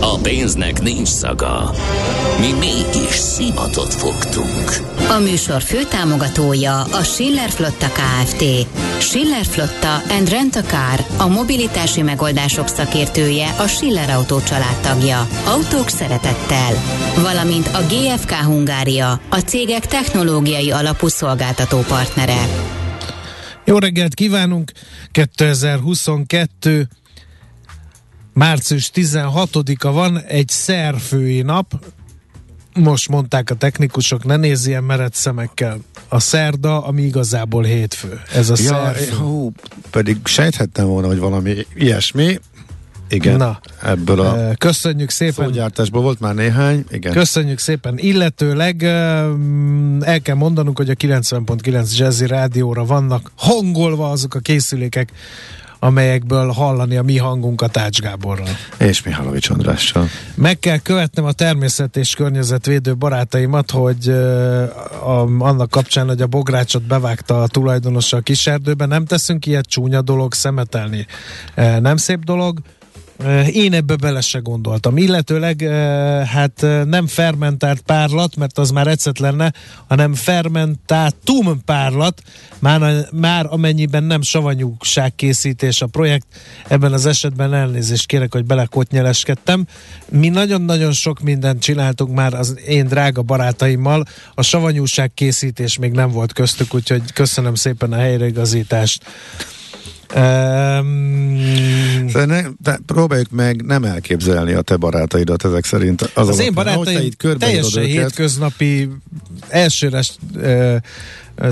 A pénznek nincs szaga. Mi mégis szimatot fogtunk. A műsor főtámogatója a Schiller Flotta KFT. Schiller Flotta and Rent a Car, a mobilitási megoldások szakértője, a Schiller Autó családtagja. Autók szeretettel. Valamint a GFK Hungária, a cégek technológiai alapú szolgáltató partnere. Jó reggelt kívánunk! 2022 Március 16-a van, egy szerfői nap. Most mondták a technikusok, ne nézz ilyen mered szemekkel. A szerda, ami igazából hétfő. Ez a Ja, szerfő. hú, pedig sejthettem volna, hogy valami ilyesmi. Igen, Na. ebből a Köszönjük szépen. szógyártásból volt már néhány. Igen. Köszönjük szépen. Illetőleg um, el kell mondanunk, hogy a 90.9 Jazzy Rádióra vannak hangolva azok a készülékek, amelyekből hallani a mi hangunkat Ács Gáborral. És Mihálovics Andrással. Meg kell követnem a természet és környezetvédő barátaimat, hogy a, annak kapcsán, hogy a bográcsot bevágta a tulajdonosa a kiserdőbe, nem teszünk ilyet, csúnya dolog, szemetelni nem szép dolog. Én ebbe bele se gondoltam. Illetőleg hát nem fermentált párlat, mert az már ecet lenne, hanem fermentátum párlat, már, már amennyiben nem savanyúság készítés a projekt, ebben az esetben elnézést kérek, hogy belekotnyeleskedtem. Mi nagyon-nagyon sok mindent csináltunk már az én drága barátaimmal, a savanyúság készítés még nem volt köztük, úgyhogy köszönöm szépen a helyreigazítást. Um, ne, de próbáljuk meg nem elképzelni a te barátaidat ezek szerint. Az, az én te barátaim körbeírod teljesen őket, hétköznapi, elsőre ö,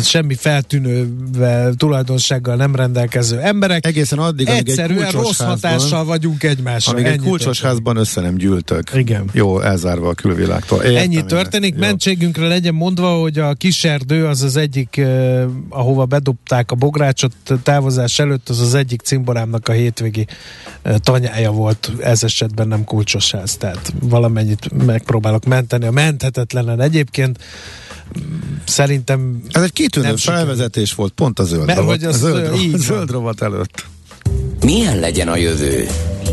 semmi feltűnővel, tulajdonsággal nem rendelkező emberek. Egészen addig, amíg egy Egyszerűen kulcsos rossz házban, hatással vagyunk egymásra. amíg egy kulcsos házban össze nem gyűltök. Igen. Jó, elzárva a külvilágtól. Értem Ennyi én. történik. Jó. Mentségünkre legyen mondva, hogy a kiserdő az az egyik, eh, ahova bedobták a bográcsot távozás előtt, az az egyik cimborámnak a hétvégi tanyája volt. Ez esetben nem kulcsos ház, tehát valamennyit megpróbálok menteni. A menthetetlenen egyébként mm, szerintem Ez egy kitűnő felvezetés volt, pont a zöld Mert rovat, hogy az, zöld, ö, rovat, így van. zöld rovat előtt. Milyen legyen a jövő?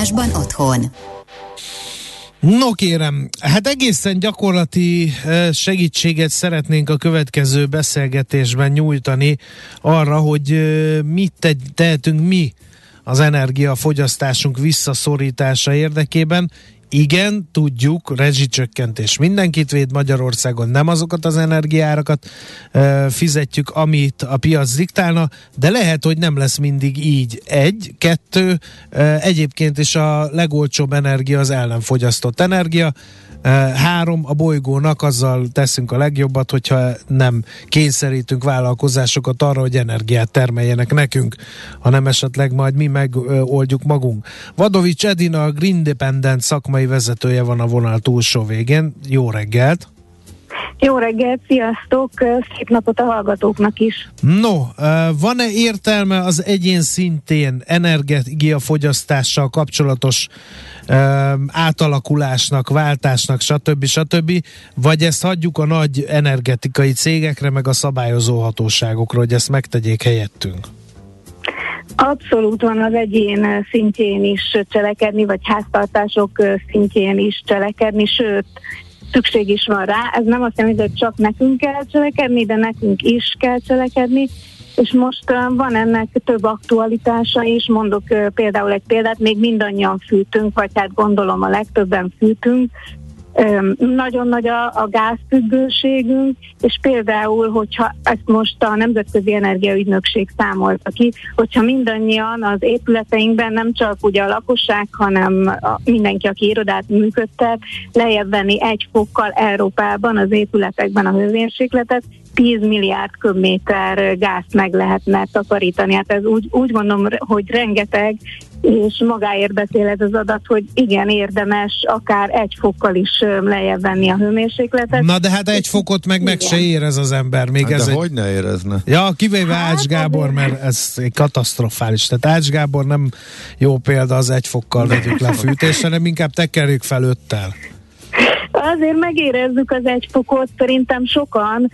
gazdálkodásban otthon. No kérem, hát egészen gyakorlati eh, segítséget szeretnénk a következő beszélgetésben nyújtani arra, hogy eh, mit tegy- tehetünk mi az energiafogyasztásunk visszaszorítása érdekében. Igen, tudjuk, rezsicsökkentés mindenkit véd Magyarországon, nem azokat az energiárakat ö, fizetjük, amit a piac diktálna, de lehet, hogy nem lesz mindig így. Egy, kettő, ö, egyébként is a legolcsóbb energia az el nem fogyasztott energia, Három, a bolygónak azzal teszünk a legjobbat, hogyha nem kényszerítünk vállalkozásokat arra, hogy energiát termeljenek nekünk, hanem esetleg majd mi megoldjuk magunk. Vadovics Edina, a Green Independent szakmai vezetője van a vonal túlsó végén. Jó reggelt! Jó reggelt, sziasztok! Szép napot a hallgatóknak is. No, van-e értelme az egyén szintén energiafogyasztással kapcsolatos átalakulásnak, váltásnak, stb. stb. Vagy ezt hagyjuk a nagy energetikai cégekre, meg a szabályozó hatóságokra, hogy ezt megtegyék helyettünk? Abszolút van az egyén szintjén is cselekedni, vagy háztartások szintjén is cselekedni, sőt, szükség is van rá. Ez nem azt jelenti, hogy csak nekünk kell cselekedni, de nekünk is kell cselekedni. És most van ennek több aktualitása is, mondok például egy példát, még mindannyian fűtünk, vagy hát gondolom a legtöbben fűtünk, nagyon nagy a, a gázfüggőségünk, és például, hogyha ezt most a Nemzetközi Energiaügynökség számolta ki, hogyha mindannyian az épületeinkben nem csak ugye a lakosság, hanem a, mindenki, aki irodát működtet, lejjebb venni egy fokkal Európában az épületekben a hőmérsékletet, 10 milliárd köbméter gázt meg lehetne takarítani. Hát ez úgy, úgy gondolom, hogy rengeteg, és magáért beszél ez az adat, hogy igen, érdemes akár egy fokkal is lejjebb venni a hőmérsékletet. Na de hát egy fokot meg igen. meg se érez az ember. Még hát ez de egy... hogy ne érezne? Ja, kivéve hát, Ács Gábor, mert ez egy katasztrofális. Tehát Ács Gábor nem jó példa az egy fokkal vegyük le fűtésre, hanem inkább tekerjük fel öttel. Azért megérezzük az egy fokot, szerintem sokan,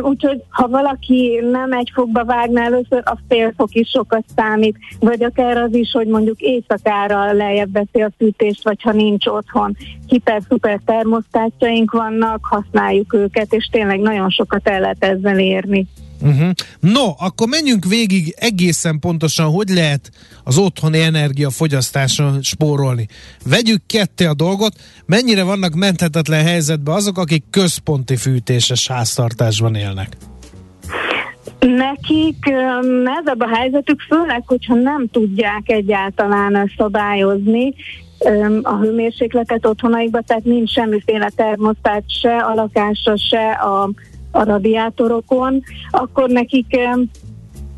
úgyhogy ha valaki nem egy fokba vágná először, a fél fok is sokat számít, vagy akár az is, hogy mondjuk éjszakára lejjebb veszi a fűtést, vagy ha nincs otthon. Hiper-szuper termosztátjaink vannak, használjuk őket, és tényleg nagyon sokat el lehet ezzel érni. Uh-huh. No, akkor menjünk végig egészen pontosan, hogy lehet az otthoni energiafogyasztáson spórolni. Vegyük ketté a dolgot, mennyire vannak menthetetlen helyzetben azok, akik központi fűtéses háztartásban élnek? Nekik nehezebb a helyzetük, főleg, hogyha nem tudják egyáltalán szabályozni, a hőmérsékletet otthonaikba, tehát nincs semmiféle termosztát se a lakásra, se a a radiátorokon, akkor nekik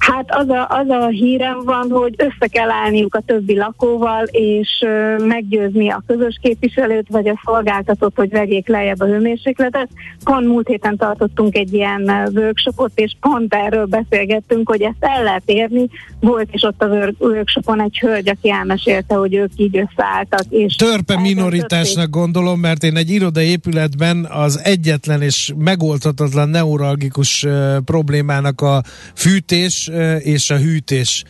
Hát az a, az a hírem van, hogy össze kell állniuk a többi lakóval, és meggyőzni a közös képviselőt, vagy a szolgáltatót, hogy vegyék lejjebb a hőmérsékletet. Pont múlt héten tartottunk egy ilyen workshopot, és pont erről beszélgettünk, hogy ezt el lehet érni. Volt is ott a workshopon egy hölgy, aki elmesélte, hogy ők így összeálltak. És Törpe minoritásnak gondolom, mert én egy irodaépületben az egyetlen és megoldhatatlan neuralgikus problémának a fűtés és a hűtés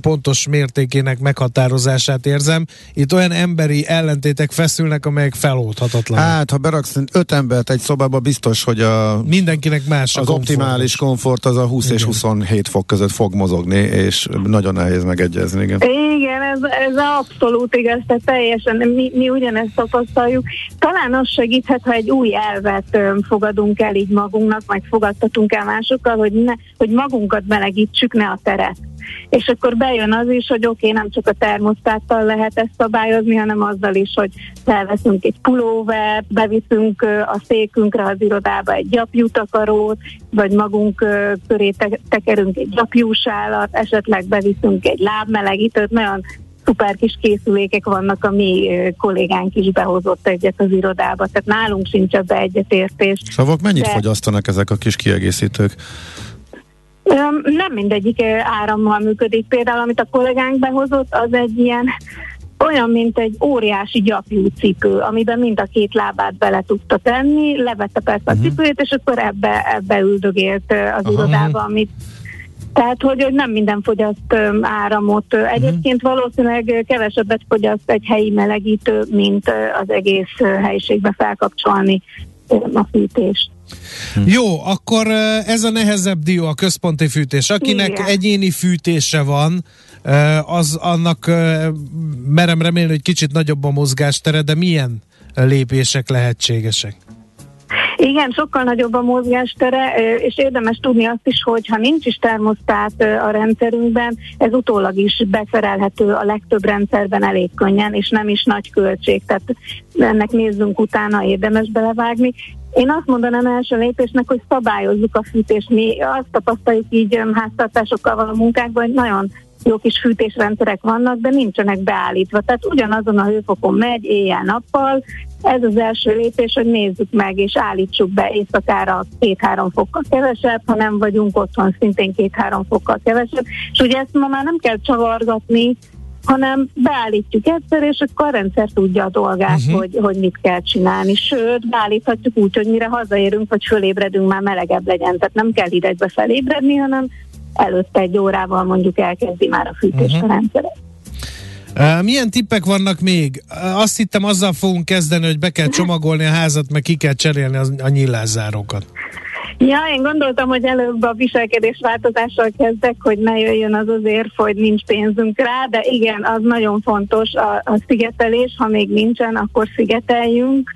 pontos mértékének meghatározását érzem. Itt olyan emberi ellentétek feszülnek, amelyek feloldhatatlan. Hát, ha beraksz öt embert egy szobába, biztos, hogy a mindenkinek más az komfort. optimális komfort az a 20 igen. és 27 fok között fog mozogni, és nagyon nehéz megegyezni. Igen, igen ez, ez abszolút igaz, tehát teljesen mi, mi ugyanezt tapasztaljuk. Talán az segíthet, ha egy új elvet fogadunk el így magunknak, majd fogadtatunk el másokkal, hogy, ne, hogy magunkat melegítsük, ne a teret. És akkor bejön az is, hogy oké, okay, nem csak a termosztáttal lehet ezt szabályozni, hanem azzal is, hogy felveszünk egy pulóvert, beviszünk a székünkre az irodába egy gyapjútakarót, vagy magunk köré tekerünk egy gyapjúsálat, esetleg beviszünk egy lábmelegítőt, nagyon szuper kis készülékek vannak, a mi kollégánk is behozott egyet az irodába, tehát nálunk sincs ebbe egyetértés. Szóval mennyit de... fogyasztanak ezek a kis kiegészítők? Nem mindegyik árammal működik. Például, amit a kollégánk behozott, az egy ilyen olyan, mint egy óriási gyapjú cipő, amiben mind a két lábát bele tudta tenni, levette persze uh-huh. a mhm. cipőjét, és akkor ebbe, ebbe üldögélt az Aha. irodába, amit tehát, hogy, hogy nem minden fogyaszt áramot. Egyébként uh-huh. valószínűleg kevesebbet fogyaszt egy helyi melegítő, mint az egész helyiségbe felkapcsolni a fűtést. Hm. Jó, akkor ez a nehezebb dió, a központi fűtés. Akinek Igen. egyéni fűtése van, az annak merem remélni, hogy kicsit nagyobb a mozgástere, de milyen lépések lehetségesek? Igen, sokkal nagyobb a mozgástere, és érdemes tudni azt is, hogy ha nincs is termosztát a rendszerünkben, ez utólag is beszerelhető a legtöbb rendszerben elég könnyen, és nem is nagy költség, tehát ennek nézzünk utána, érdemes belevágni. Én azt mondanám első lépésnek, hogy szabályozzuk a fűtést. Mi azt tapasztaljuk így háztartásokkal való munkákban, hogy nagyon jó kis fűtésrendszerek vannak, de nincsenek beállítva. Tehát ugyanazon a hőfokon megy éjjel-nappal. Ez az első lépés, hogy nézzük meg és állítsuk be éjszakára két-három fokkal kevesebb, ha nem vagyunk otthon szintén két-három fokkal kevesebb. És ugye ezt ma már nem kell csavargatni, hanem beállítjuk egyszer, és akkor a rendszer tudja a dolgát, uh-huh. hogy, hogy mit kell csinálni. Sőt, beállíthatjuk úgy, hogy mire hazaérünk, vagy fölébredünk, már melegebb legyen. Tehát nem kell hidegbe felébredni, hanem előtte egy órával mondjuk elkezdi már a fűtés uh-huh. a rendszeret. milyen tippek vannak még? azt hittem azzal fogunk kezdeni, hogy be kell csomagolni a házat, meg ki kell cserélni a nyilázzárókat. Ja, én gondoltam, hogy előbb a viselkedés változással kezdek, hogy ne jöjjön az az érv, hogy nincs pénzünk rá, de igen, az nagyon fontos a, a szigetelés, ha még nincsen, akkor szigeteljünk,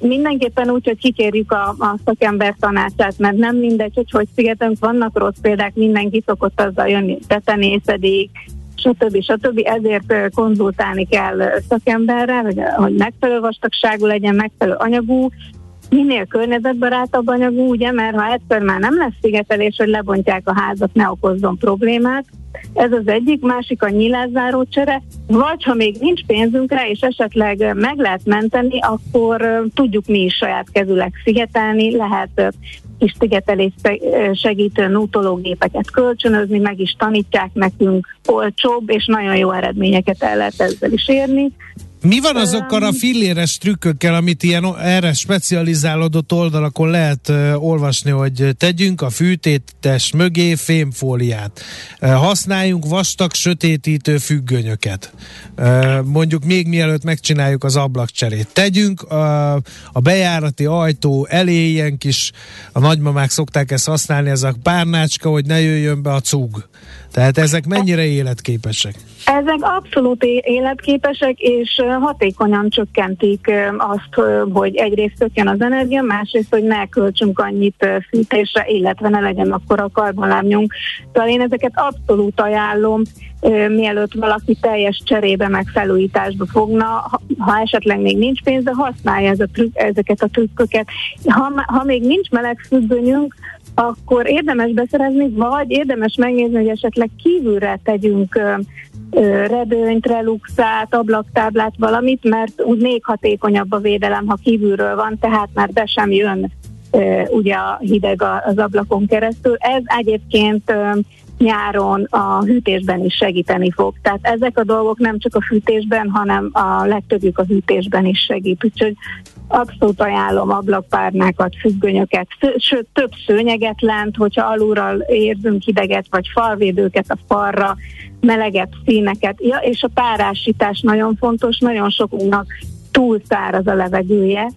Mindenképpen úgy, hogy kikérjük a, a szakember tanácsát, mert nem mindegy, hogy hogy szigetünk vannak rossz példák, mindenki szokott azzal jönni, tetenészedik, stb. stb. Ezért konzultálni kell szakemberrel, hogy megfelelő vastagságú legyen, megfelelő anyagú, minél környezetbarátabb anyagú, ugye, mert ha egyszer már nem lesz szigetelés, hogy lebontják a házat, ne okozzon problémát. Ez az egyik, másik a nyilázzáró csere, vagy ha még nincs pénzünk rá, és esetleg meg lehet menteni, akkor tudjuk mi is saját kezüleg szigetelni, lehet kis szigetelés segítő nutológépeket kölcsönözni, meg is tanítják nekünk olcsóbb, és nagyon jó eredményeket el lehet ezzel is érni. Mi van azokkal a filléres trükkökkel, amit ilyen erre specializálódott oldalakon lehet uh, olvasni, hogy tegyünk a fűtétes mögé fémfóliát, uh, használjunk vastag sötétítő függönyöket, uh, mondjuk még mielőtt megcsináljuk az ablakcserét. Tegyünk uh, a bejárati ajtó elé ilyen kis, a nagymamák szokták ezt használni, ez a párnácska, hogy ne jöjjön be a cug. Tehát ezek mennyire életképesek? Ezek abszolút életképesek, és hatékonyan csökkentik azt, hogy egyrészt tökjön az energia, másrészt, hogy ne költsünk annyit fűtésre, illetve ne legyen akkor a karbonlábnyunk. Szóval én ezeket abszolút ajánlom, mielőtt valaki teljes cserébe meg felújításba fogna, ha esetleg még nincs pénze, használja ez a trükk, ezeket a trükköket. Ha, ha még nincs meleg akkor érdemes beszerezni, vagy érdemes megnézni, hogy esetleg kívülre tegyünk redőnyt, reluxát, ablaktáblát, valamit, mert úgy még hatékonyabb a védelem, ha kívülről van, tehát már be sem jön ugye a hideg az ablakon keresztül. Ez egyébként nyáron a hűtésben is segíteni fog. Tehát ezek a dolgok nem csak a fűtésben, hanem a legtöbbjük a hűtésben is segít. Úgyhogy abszolút ajánlom ablakpárnákat, függönyöket, sőt több szőnyeget lent, hogyha alulról érzünk hideget, vagy falvédőket a falra, melegebb színeket. Ja, és a párásítás nagyon fontos, nagyon sokunknak túl száraz a levegője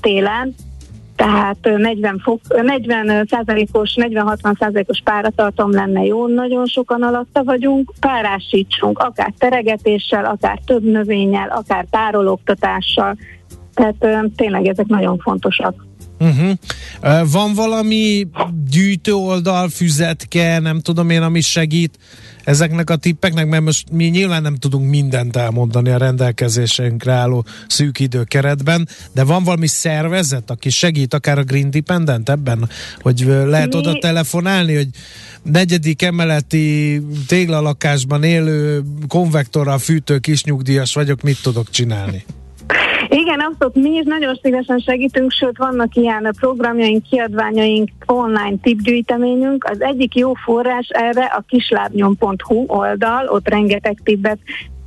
télen, tehát 40, fok, 40 százalékos, 40-60 százalékos páratartom lenne jó, nagyon sokan alatta vagyunk, párásítsunk, akár teregetéssel, akár több növényel, akár tárolóktatással, tehát tényleg ezek nagyon fontosak. Uh-huh. Van valami gyűjtő oldal, füzetke, nem tudom én, ami segít ezeknek a tippeknek, mert most mi nyilván nem tudunk mindent elmondani a rendelkezésünkre álló szűk időkeretben, de van valami szervezet, aki segít akár a Green Dependent ebben, hogy lehet mi... oda telefonálni, hogy negyedik emeleti téglalakásban élő konvektorral fűtő kisnyugdíjas vagyok, mit tudok csinálni? Igen, abszolút. Mi is nagyon szívesen segítünk, sőt vannak ilyen programjaink, kiadványaink, online tipgyűjteményünk. Az egyik jó forrás erre a kislábnyom.hu oldal, ott rengeteg tippet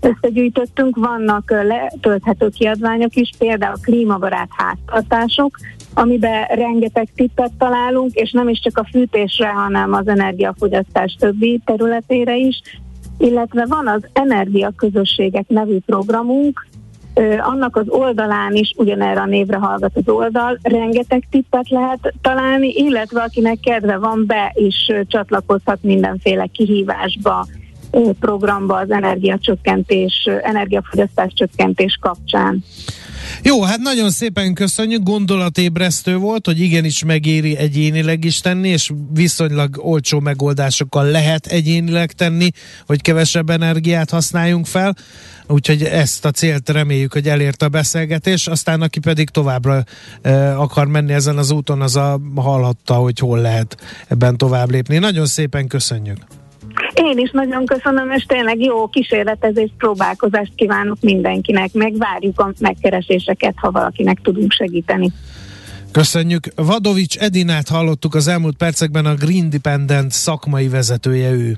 összegyűjtöttünk, vannak letölthető kiadványok is, például klímabarát háztartások, amiben rengeteg tippet találunk, és nem is csak a fűtésre, hanem az energiafogyasztás többi területére is, illetve van az Energiaközösségek nevű programunk, annak az oldalán is ugyanerre a névre hallgat az oldal, rengeteg tippet lehet találni, illetve akinek kedve van, be is csatlakozhat mindenféle kihívásba, programba az energiacsökkentés, energiafogyasztás csökkentés kapcsán. Jó, hát nagyon szépen köszönjük, gondolatébresztő volt, hogy igenis megéri egyénileg is tenni, és viszonylag olcsó megoldásokkal lehet egyénileg tenni, hogy kevesebb energiát használjunk fel, úgyhogy ezt a célt reméljük, hogy elérte a beszélgetés, aztán aki pedig továbbra e, akar menni ezen az úton, az a hallhatta, hogy hol lehet ebben tovább lépni. Nagyon szépen köszönjük! Én is nagyon köszönöm, és tényleg jó kísérletezést, próbálkozást kívánok mindenkinek, meg várjuk a megkereséseket, ha valakinek tudunk segíteni. Köszönjük. Vadovics Edinát hallottuk az elmúlt percekben a Green Dependent szakmai vezetője ő.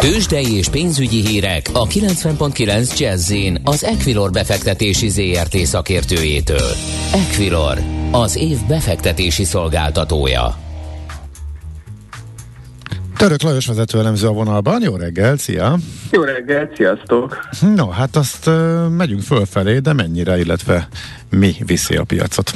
Tőzsdei és pénzügyi hírek a 90.9 jazz az Equilor befektetési ZRT szakértőjétől. Equilor, az év befektetési szolgáltatója. Török Lajos vezető elemző a vonalban. Jó reggel, szia! Jó reggel, sziasztok! No, hát azt uh, megyünk fölfelé, de mennyire, illetve mi viszi a piacot?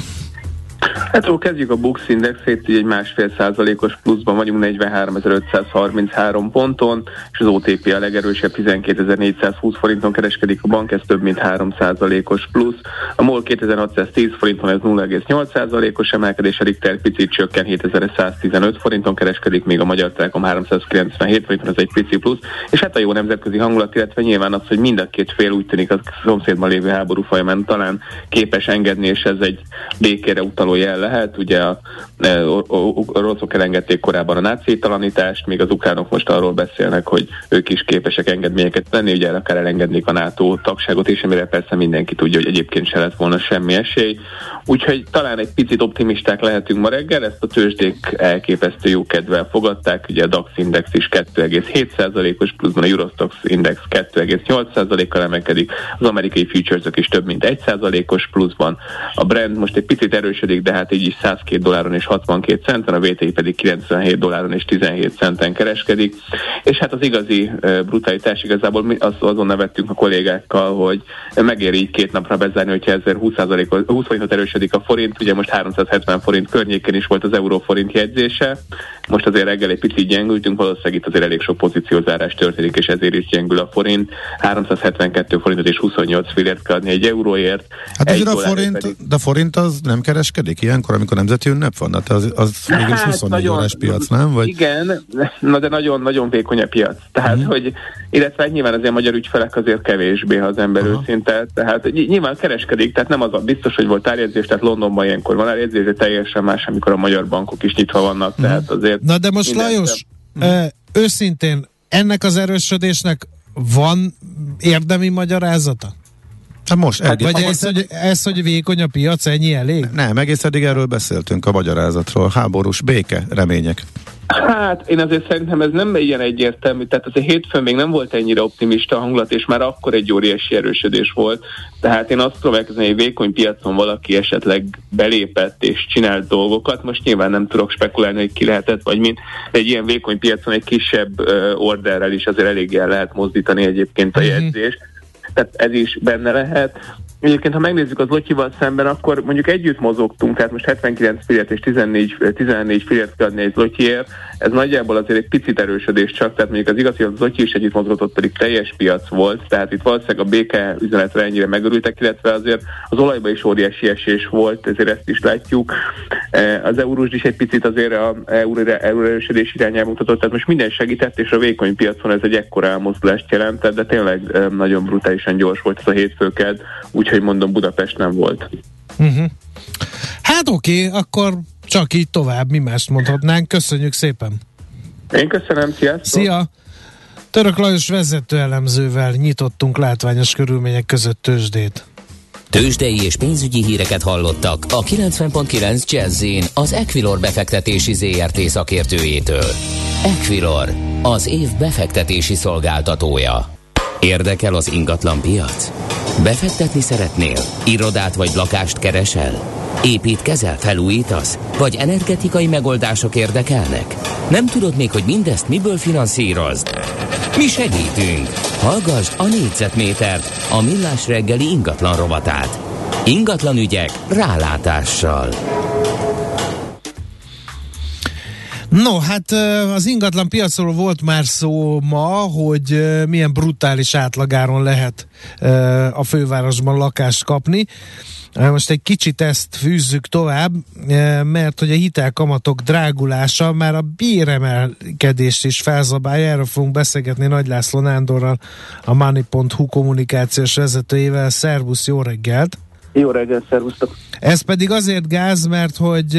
Hát ó, kezdjük a Bux Indexét, így egy másfél százalékos pluszban vagyunk 43.533 ponton, és az OTP a legerősebb 12.420 forinton kereskedik a bank, ez több mint 3 százalékos plusz. A MOL 2610 forinton ez 0,8 százalékos emelkedés, a Richter picit csökken 7115 forinton kereskedik, még a Magyar Telekom 397 forinton, ez egy pici plusz, és hát a jó nemzetközi hangulat, illetve nyilván az, hogy mind a két fél úgy tűnik a szomszédban lévő háború folyamán talán képes engedni, és ez egy békére utaló jel lehet. Ugye a, oroszok elengedték korábban a nácétalanítást, még az ukránok most arról beszélnek, hogy ők is képesek engedményeket tenni, ugye akár elengednék a NATO tagságot is, amire persze mindenki tudja, hogy egyébként se lett volna semmi esély. Úgyhogy talán egy picit optimisták lehetünk ma reggel, ezt a tőzsdék elképesztő jó kedvel fogadták, ugye a DAX index is 2,7%-os pluszban a Eurostox index 2,8%-kal emelkedik, az amerikai futuresok is több mint 1%-os pluszban, a Brand most egy picit erősödik, de hát így is 102 dolláron és 62 centen, a VTI pedig 97 dolláron és 17 centen kereskedik. És hát az igazi brutalitás igazából mi az, azon nevettünk a kollégákkal, hogy megéri így két napra bezárni, hogyha ezért 20, 20 forintot erősödik a forint, ugye most 370 forint környékén is volt az euró forint jegyzése, most azért reggel egy picit gyengültünk, valószínűleg itt azért elég sok pozíciózárás történik, és ezért is gyengül a forint. 372 forintot és 28 fillért kell adni egy euróért. Hát egy a forint, pedig... de forint az nem kereskedik ilyenkor, amikor nemzeti ünnep van? Hát az, az mégis hát 24 nagyon, órás piac, nem? Vagy? Igen, na de nagyon-nagyon vékony a piac. Tehát, mm. hogy illetve nyilván azért magyar ügyfelek azért kevésbé, ha az ember Aha. őszinte. Tehát nyilván kereskedik, tehát nem az a biztos, hogy volt árjegyzés, tehát Londonban ilyenkor van árjegyzés, de teljesen más, amikor a magyar bankok is nyitva vannak. Mm. Tehát azért azért... Na de most Lajos, sem... őszintén, ennek az erősödésnek van érdemi magyarázata? Hát most hát, Vagy ez, hogy, ez, hogy vékony a piac, ennyi elég? Nem, egész eddig erről beszéltünk a magyarázatról. Háborús béke, remények. Hát én azért szerintem ez nem ilyen egyértelmű, tehát azért hétfőn még nem volt ennyire optimista hangulat, és már akkor egy óriási erősödés volt. Tehát én azt próbálkozom, hogy vékony piacon valaki esetleg belépett és csinált dolgokat. Most nyilván nem tudok spekulálni, hogy ki lehetett, vagy mint de egy ilyen vékony piacon egy kisebb orderrel is azért eléggé el lehet mozdítani egyébként a mhm. jegyzést. Tehát ez is benne lehet. Egyébként, ha megnézzük az Lotyival szemben, akkor mondjuk együtt mozogtunk, tehát most 79 fillért és 14, 14 fillért kell adni egy Lotyiért, ez nagyjából azért egy picit erősödés csak, tehát mondjuk az igaz, hogy az Lotyi is együtt mozgott, pedig teljes piac volt, tehát itt valószínűleg a béke üzenetre ennyire megörültek, illetve azért az olajban is óriási esés volt, ezért ezt is látjuk. E, az eurós is egy picit azért a erősödés irányába mutatott, tehát most minden segített, és a vékony piacon ez egy ekkora elmozdulást jelentett, de tényleg e, nagyon brutálisan gyors volt ez a hétfőked, úgyhogy mondom Budapest nem volt. Uh-huh. Hát oké, okay, akkor csak így tovább, mi mást mondhatnánk. Köszönjük szépen! Én köszönöm, sziasztok! Szia! Török Lajos vezető elemzővel nyitottunk látványos körülmények között tőzsdét. Tőzsdei és pénzügyi híreket hallottak a 90.9 jazz az Equilor befektetési ZRT szakértőjétől. Equilor, az év befektetési szolgáltatója. Érdekel az ingatlan piac? Befektetni szeretnél? Irodát vagy lakást keresel? Építkezel, felújítasz? Vagy energetikai megoldások érdekelnek? Nem tudod még, hogy mindezt miből finanszírozd? Mi segítünk! Hallgassd a négyzetmétert, a millás reggeli ingatlan rovatát. Ingatlan ügyek rálátással. No, hát az ingatlan piacról volt már szó ma, hogy milyen brutális átlagáron lehet a fővárosban lakást kapni. Most egy kicsit ezt fűzzük tovább, mert hogy a hitelkamatok drágulása már a béremelkedést is felzabálja, erről fogunk beszélgetni Nagy László Nándorral, a Money.hu kommunikációs vezetőjével. Szervusz, jó reggelt! Jó reggelt, szervusztok! Ez pedig azért gáz, mert hogy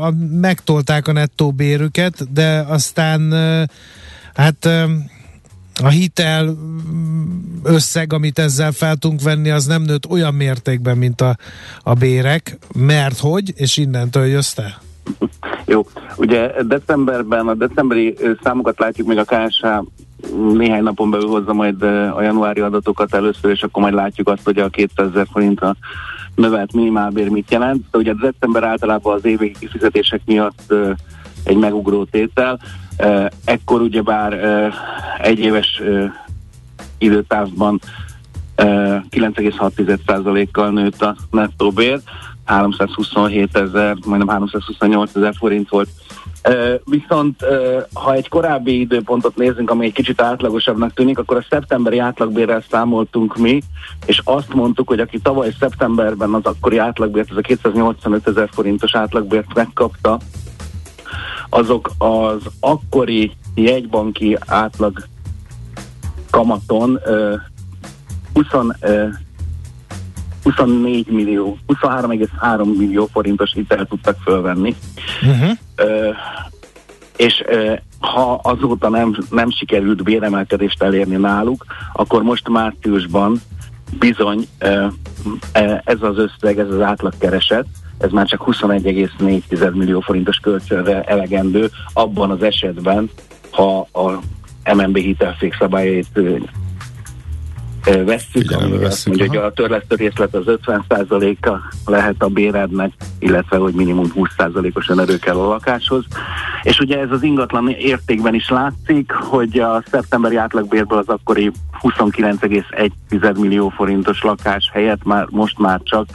a, megtolták a nettó bérüket, de aztán uh, hát a hitel összeg, amit ezzel fel tudunk venni, az nem nőtt olyan mértékben, mint a, a bérek, mert hogy, és innentől jössz? Jó, ugye decemberben, a decemberi számokat látjuk még a KSH néhány napon belül hozza majd a januári adatokat először, és akkor majd látjuk azt, hogy a 200 ezer forintra növelt minimálbér mit jelent. De ugye december általában az évi kifizetések miatt egy megugró tétel. Ekkor ugyebár egy éves időtávban 9,6%-kal nőtt a nettó bér, 327 ezer, majdnem 328 ezer forint volt. Viszont ha egy korábbi időpontot nézzünk, ami egy kicsit átlagosabbnak tűnik, akkor a szeptemberi átlagbérrel számoltunk mi, és azt mondtuk, hogy aki tavaly szeptemberben az akkori átlagbért, ez a 285 ezer forintos átlagbért megkapta, azok az akkori jegybanki átlag kamaton 20, 24 millió, 23,3 millió forintos hitelt tudtak fölvenni. Uh-huh. Ö, és ö, ha azóta nem, nem sikerült béremelkedést elérni náluk, akkor most márciusban bizony ö, ez az összeg, ez az átlagkereset, ez már csak 21,4 millió forintos kölcsönre elegendő, abban az esetben, ha a MNB hitelszék szabályait vesszük, ami azt mondja, hogy a törlesztő részlet az 50%-a lehet a bérednek, illetve hogy minimum 20%-os önerő kell a lakáshoz. És ugye ez az ingatlan értékben is látszik, hogy a szeptemberi átlagbérből az akkori 29,1 millió forintos lakás helyett már most már csak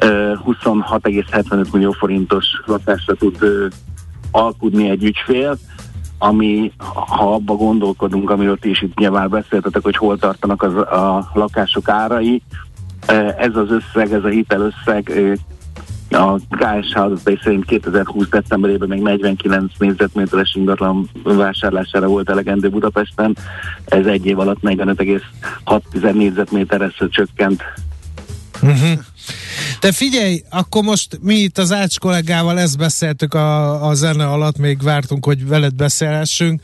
26,75 millió forintos lakásra tud alkudni egy ügyfél, ami, ha abba gondolkodunk, amiről ti is itt nyilván beszéltetek, hogy hol tartanak az, a lakások árai, ez az összeg, ez a hitelösszeg a KSH adatai szerint 2020. decemberében még 49 négyzetméteres ingatlan vásárlására volt elegendő Budapesten. Ez egy év alatt 45,6 négyzetméterre csökkent. Uh-huh. Te figyelj, akkor most mi itt az Ács kollégával ezt beszéltük a, a zene alatt, még vártunk, hogy veled beszélhessünk.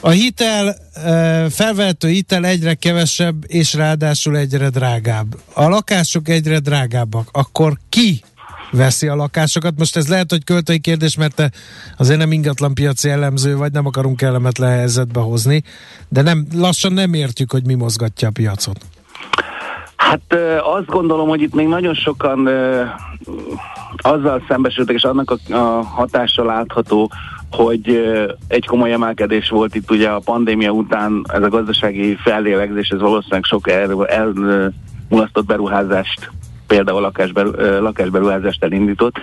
A hitel, felvehető hitel egyre kevesebb, és ráadásul egyre drágább. A lakások egyre drágábbak. Akkor ki veszi a lakásokat. Most ez lehet, hogy költői kérdés, mert te azért nem ingatlan piaci elemző vagy, nem akarunk kellemetlen helyzetbe hozni, de nem, lassan nem értjük, hogy mi mozgatja a piacot. Hát azt gondolom, hogy itt még nagyon sokan azzal szembesültek, és annak a, a hatása látható, hogy egy komoly emelkedés volt itt ugye a pandémia után, ez a gazdasági fellélegzés, ez valószínűleg sok elmulasztott beruházást, például lakásberu, lakásberuházást elindított.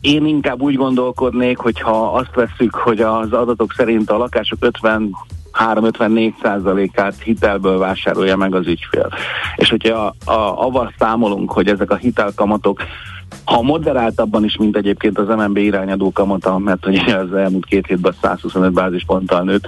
Én inkább úgy gondolkodnék, hogyha azt vesszük, hogy az adatok szerint a lakások 50 3-54 százalékát hitelből vásárolja meg az ügyfél. És hogyha a, a, avval számolunk, hogy ezek a hitelkamatok ha moderáltabban is, mint egyébként az MNB irányadó kamata, mert hogy az elmúlt két hétben 125 bázisponttal nőtt,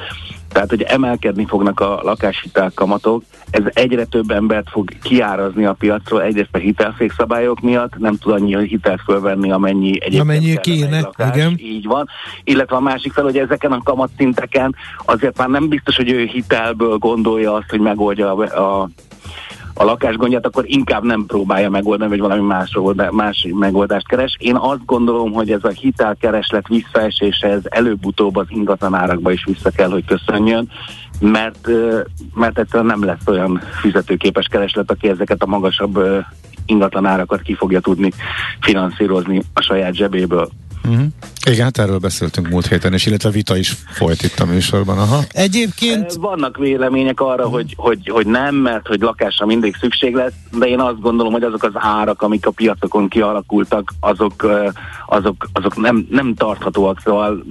tehát, hogy emelkedni fognak a lakáshitel kamatok, ez egyre több embert fog kiárazni a piacról, egyrészt a hitelfékszabályok miatt, nem tud annyi hitelt fölvenni, amennyi egyébként amennyi kéne, lakás, igen. Így van. Illetve a másik fel, hogy ezeken a kamatszinteken azért már nem biztos, hogy ő hitelből gondolja azt, hogy megoldja a, a a lakásgondját, akkor inkább nem próbálja megoldani, vagy valami más, más megoldást keres. Én azt gondolom, hogy ez a hitelkereslet visszaesése, ez előbb-utóbb az ingatlanárakba is vissza kell, hogy köszönjön, mert, mert egyszerűen nem lesz olyan fizetőképes kereslet, aki ezeket a magasabb ingatlanárakat ki fogja tudni finanszírozni a saját zsebéből. Uh-huh. Igen, hát erről beszéltünk múlt héten, és illetve vita is folyt itt a műsorban. Aha. Egyébként... Vannak vélemények arra, uh-huh. hogy, hogy, hogy nem, mert hogy lakásra mindig szükség lesz, de én azt gondolom, hogy azok az árak, amik a piacokon kialakultak, azok, azok, azok nem, nem tarthatóak. Szóval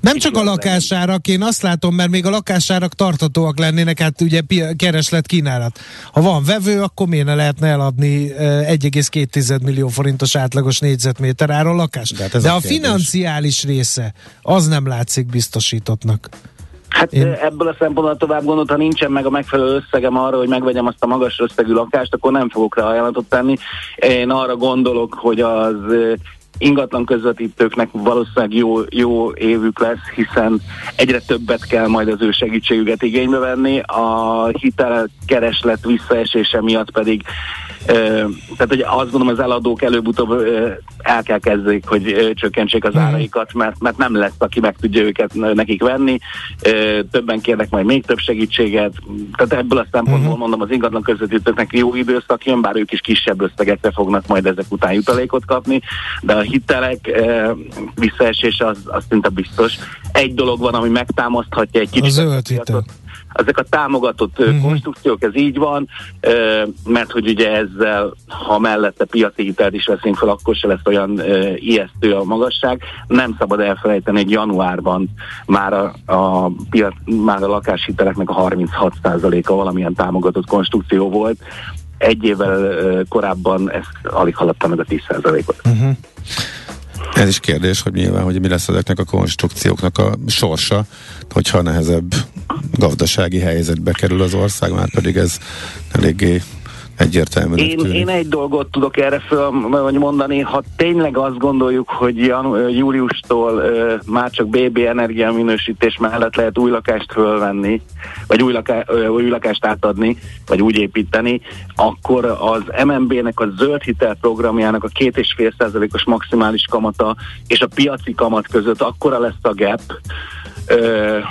nem csak a lakásárak, én azt látom, mert még a lakásárak tarthatóak lennének, hát ugye kereslet kínálat. Ha van vevő, akkor miért ne lehetne eladni 1,2 millió forintos átlagos négyzetméter áron lakást? De, hát de a, a financiális része, az nem látszik biztosítottnak. Hát Én... ebből a szempontból tovább gondolt, ha nincsen meg a megfelelő összegem arra, hogy megvegyem azt a magas összegű lakást, akkor nem fogok rá ajánlatot tenni. Én arra gondolok, hogy az ingatlan közvetítőknek valószínűleg jó, jó évük lesz, hiszen egyre többet kell majd az ő segítségüket igénybe venni, a hitelkereslet visszaesése miatt pedig Tehát hogy azt gondolom, az eladók előbb-utóbb el kell kezdik, hogy csökkentsék az mhm. áraikat, mert, mert nem lesz, aki meg tudja őket nekik venni. Többen kérnek majd még több segítséget. Tehát ebből a szempontból uh-huh. mondom, az ingatlan közvetítőknek jó időszak jön, bár ők is kisebb összegekre fognak majd ezek után jutalékot kapni, de a hitelek visszaesése az, az szinte biztos. Egy dolog van, ami megtámaszthatja egy kicsit. A zöld hitel ezek a támogatott uh-huh. konstrukciók, ez így van, mert hogy ugye ezzel, ha mellette piaci hitelt is veszünk fel, akkor se lesz olyan ijesztő a magasság. Nem szabad elfelejteni, hogy januárban már a, a, piac, már a lakáshiteleknek a 36%-a valamilyen támogatott konstrukció volt. Egy évvel korábban ez alig haladta meg a 10%-ot. Uh-huh. Ez is kérdés, hogy nyilván, hogy mi lesz ezeknek a konstrukcióknak a sorsa, hogyha nehezebb gazdasági helyzetbe kerül az ország, már pedig ez eléggé egyértelmű. Én, én egy dolgot tudok erre föl mondani, ha tényleg azt gondoljuk, hogy jan, júliustól uh, már csak BB energia minősítés mellett lehet új lakást fölvenni, vagy új, laká, uh, új lakást átadni, vagy úgy építeni, akkor az MNB-nek a zöld hitel programjának a két és fél százalékos maximális kamata és a piaci kamat között akkora lesz a gap, uh,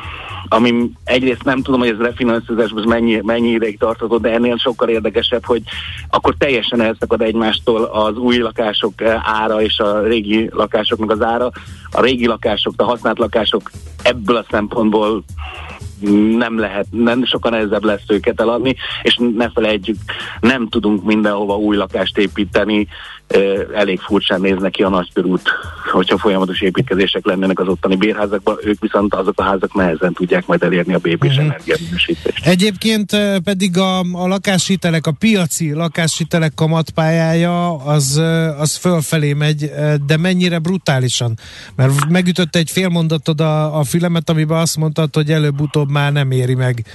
ami egyrészt nem tudom, hogy ez refinanszírozásban mennyi, mennyi ideig tartható, de ennél sokkal érdekesebb, hogy akkor teljesen elszakad egymástól az új lakások ára és a régi lakásoknak az ára. A régi lakások, a használt lakások ebből a szempontból nem lehet, nem sokan nehezebb lesz őket eladni, és ne felejtjük, nem tudunk mindenhova új lakást építeni, elég furcsán néznek ki a nagykörút, hogyha folyamatos építkezések lennének az ottani bérházakban, ők viszont azok a házak nehezen tudják majd elérni a BB-s uh-huh. energiaminősítést. Egyébként pedig a, a lakáshitelek, a piaci lakáshitelek kamatpályája az, az fölfelé megy, de mennyire brutálisan? Mert megütött egy fél mondatod a, a filmet, amiben azt mondtad, hogy előbb-utóbb már nem éri meg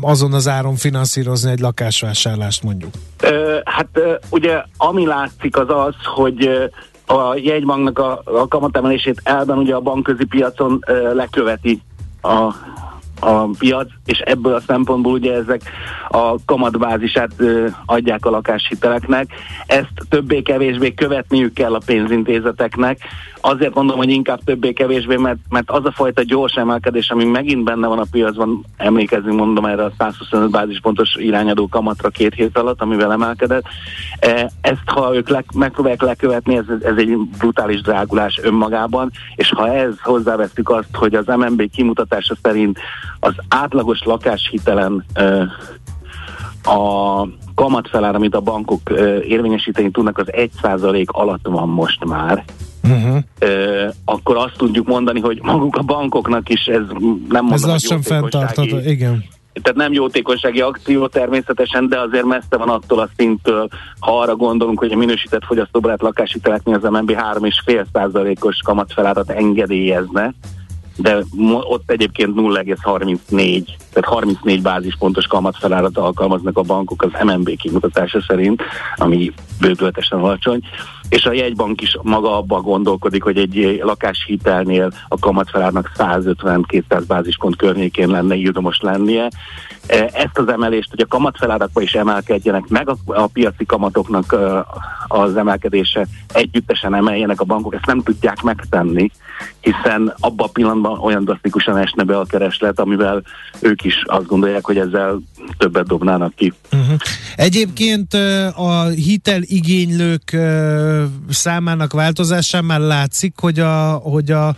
azon az áron finanszírozni egy lakásvásárlást mondjuk. Hát ugye ami látszik az az, hogy a jegybanknak a, a kamatemelését elben ugye a bankközi piacon leköveti a a piac, és ebből a szempontból ugye ezek a kamatbázisát ö, adják a lakáshiteleknek. Ezt többé-kevésbé követniük kell a pénzintézeteknek. Azért mondom, hogy inkább többé-kevésbé, mert, mert az a fajta gyors emelkedés, ami megint benne van a piacban, emlékezzünk mondom erre a 125 bázispontos irányadó kamatra két hét alatt, amivel emelkedett. E, ezt ha ők le, megpróbálják lekövetni, ez, ez egy brutális drágulás önmagában, és ha ez hozzávesztük azt, hogy az MNB kimutatása szerint az átlagos lakáshitelen a kamatfelár, amit a bankok érvényesíteni tudnak, az 1% alatt van most már. Uh-huh. akkor azt tudjuk mondani, hogy maguk a bankoknak is ez nem mondom, Ez lassan fenntartható, igen. Tehát nem jótékonysági akció természetesen, de azért messze van attól a szinttől, ha arra gondolunk, hogy a minősített fogyasztóbarát lakáshiteleknél az MNB 3,5%-os kamatfelárat engedélyezne, de ott egyébként 0,34, tehát 34 bázispontos kamatfelárat alkalmaznak a bankok az MNB kimutatása szerint, ami bőtöltesen alacsony, és a jegybank is maga abba gondolkodik, hogy egy lakáshitelnél a kamatfelárnak 150-200 bázispont környékén lenne írdomos lennie. E, ezt az emelést, hogy a kamatfelárakba is emelkedjenek, meg a, a piaci kamatoknak az emelkedése együttesen emeljenek a bankok, ezt nem tudják megtenni, hiszen abban a pillanatban olyan drasztikusan esne be a kereslet, amivel ők is azt gondolják, hogy ezzel többet dobnának ki. Uh-huh. Egyébként a hiteligénylők számának változásán már látszik, hogy a, hogy a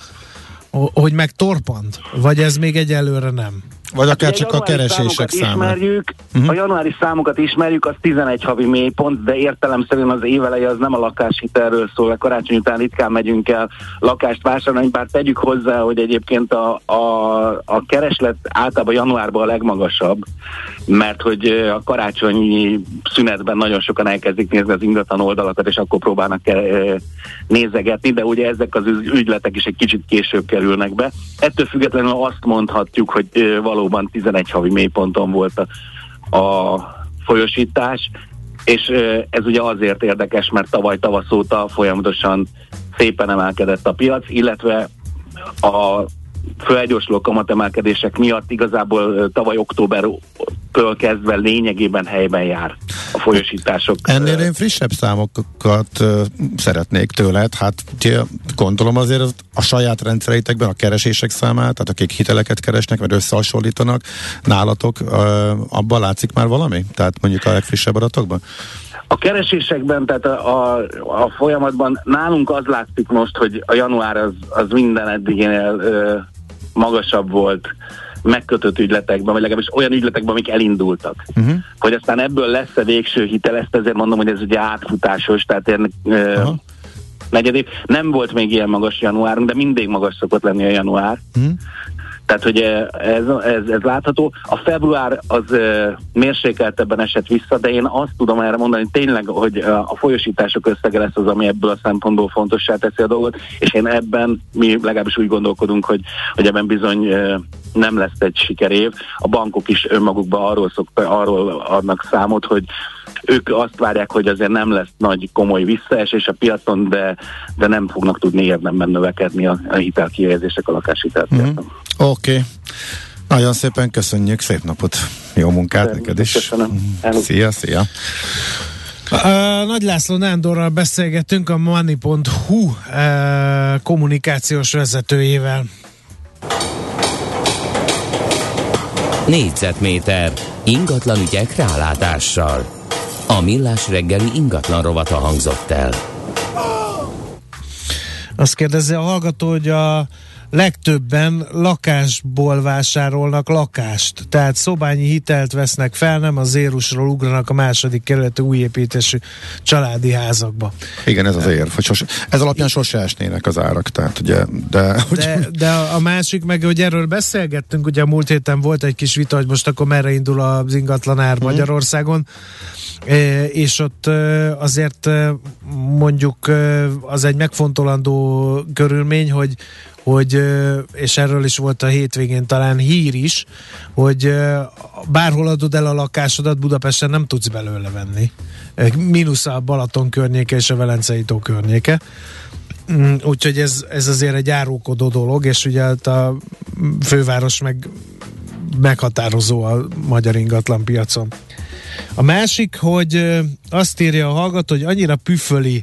hogy megtorpant? Vagy ez még egyelőre nem? Vagy akár hát csak a keresések száma. Ismerjük, uh-huh. A januári számokat ismerjük, az 11 havi mélypont, de értelemszerűen az éveleje az nem a lakáshitelről szól, a karácsony után ritkán megyünk el lakást vásárolni, bár tegyük hozzá, hogy egyébként a, a, a kereslet általában januárban a legmagasabb, mert hogy a karácsonyi szünetben nagyon sokan elkezdik nézni az ingatlan oldalakat, és akkor próbálnak nézegetni, de ugye ezek az ügyletek is egy kicsit később kerülnek be. Ettől függetlenül azt mondhatjuk, hogy való valóban 11 havi mélyponton volt a, a folyosítás, és ez ugye azért érdekes, mert tavaly tavasz óta folyamatosan szépen emelkedett a piac, illetve a fölgyorsuló kamatemelkedések miatt igazából tavaly októbertől kezdve lényegében helyben jár a folyosítások. Ennél én frissebb számokat szeretnék tőled. Hát gondolom azért a saját rendszereitekben a keresések számát, tehát akik hiteleket keresnek, vagy összehasonlítanak nálatok, abban látszik már valami? Tehát mondjuk a legfrissebb adatokban? A keresésekben, tehát a, a, a folyamatban nálunk az látszik most, hogy a január az, az minden eddigénél ö, magasabb volt megkötött ügyletekben, vagy legalábbis olyan ügyletekben, amik elindultak. Uh-huh. Hogy aztán ebből lesz-e végső hitel, ezt ezért mondom, hogy ez ugye átfutásos, tehát ennek, uh-huh. negyedév. Nem volt még ilyen magas január, de mindig magas szokott lenni a január. Uh-huh. Tehát, hogy ez, ez, ez látható. A február az mérsékeltebben esett vissza, de én azt tudom erre mondani tényleg, hogy a folyosítások összege lesz az, ami ebből a szempontból fontossá teszi a dolgot, és én ebben, mi legalábbis úgy gondolkodunk, hogy, hogy ebben bizony nem lesz egy sikerév. A bankok is önmagukban arról, szok, arról adnak számot, hogy ők azt várják, hogy azért nem lesz nagy komoly visszaesés a piacon, de, de nem fognak tudni érdemben növekedni a, a hitelkihelyezések a lakáshitelpiacon. Mm-hmm. Oké. Okay. Nagyon szépen köszönjük, szép napot, jó munkát de, neked is. Köszönöm. Szia, szia. Uh, Nagy László Nándorral beszélgetünk a Money.hu uh, kommunikációs vezetőjével. Négyzetméter ingatlan ügyek rálátással. A millás reggeli ingatlan rovata hangzott el. Azt kérdezi a hallgató, hogy a legtöbben lakásból vásárolnak lakást, tehát szobányi hitelt vesznek fel, nem a zérusról ugranak a második kerületi újépítésű családi házakba. Igen, ez az érv, hogy sose, ez alapján sose esnének az árak, tehát ugye, de... De, de a másik meg, hogy erről beszélgettünk, ugye a múlt héten volt egy kis vita, hogy most akkor merre indul az ingatlan ár hmm. Magyarországon, és ott azért mondjuk az egy megfontolandó körülmény, hogy hogy, és erről is volt a hétvégén talán hír is, hogy bárhol adod el a lakásodat, Budapesten nem tudsz belőle venni. Mínusz a Balaton környéke és a Velencei tó környéke. Mm, úgyhogy ez, ez azért egy árulkodó dolog, és ugye hát a főváros meg meghatározó a magyar ingatlan piacon. A másik, hogy azt írja a hallgató, hogy annyira püföli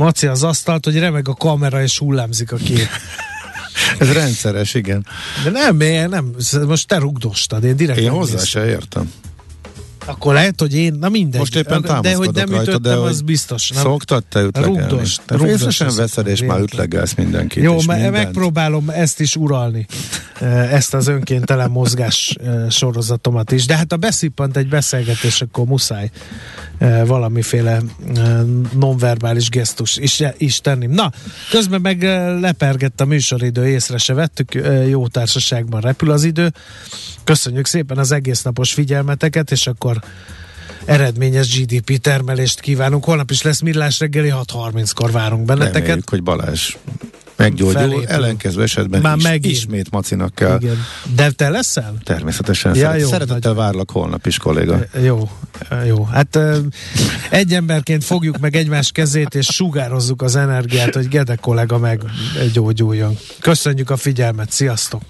Maci az asztalt, hogy remeg a kamera és hullámzik a kép. Ez rendszeres, igen. De nem, nem, most te rugdostad, én direkt Én hozzá se értem. Akkor lehet, hogy én, na mindegy. Most éppen De hogy nem rajta, ütöttem, de az biztos. Nem? Szoktad te ütlegelni. Rugdos, te rugdos veszed, és már ütlegelsz mindenkit. Jó, me- megpróbálom ezt is uralni. ezt az önkéntelen mozgás sorozatomat is. De hát a beszippant egy beszélgetés, akkor muszáj valamiféle nonverbális gesztus is, is tenni. Na, közben meg lepergett a műsoridő, észre se vettük, jó társaságban repül az idő. Köszönjük szépen az egész napos figyelmeteket, és akkor eredményes GDP termelést kívánunk. Holnap is lesz Millás reggeli, 6.30-kor várunk benneteket. Reméljük, hogy Balázs meggyógyul, Felépül. ellenkező esetben Már is, megint. ismét Macinak kell. Igen. De te leszel? Természetesen. Ja, szeret, jó, szeretettel nagy... várlak holnap is, kolléga. Jó, jó. Hát egy emberként fogjuk meg egymás kezét, és sugározzuk az energiát, hogy Gede kollega meg gyógyuljon. Köszönjük a figyelmet, sziasztok!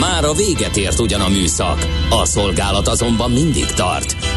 Már a véget ért ugyan a műszak, a szolgálat azonban mindig tart,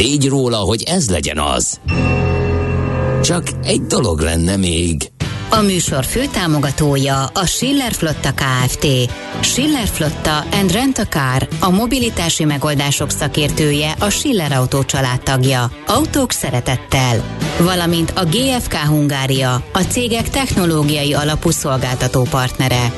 tégy róla, hogy ez legyen az. Csak egy dolog lenne még. A műsor főtámogatója a Schiller Flotta KFT. Schiller Flotta and Rent a Car, a mobilitási megoldások szakértője, a Schiller Autó családtagja. Autók szeretettel. Valamint a GFK Hungária, a cégek technológiai alapú szolgáltató partnere.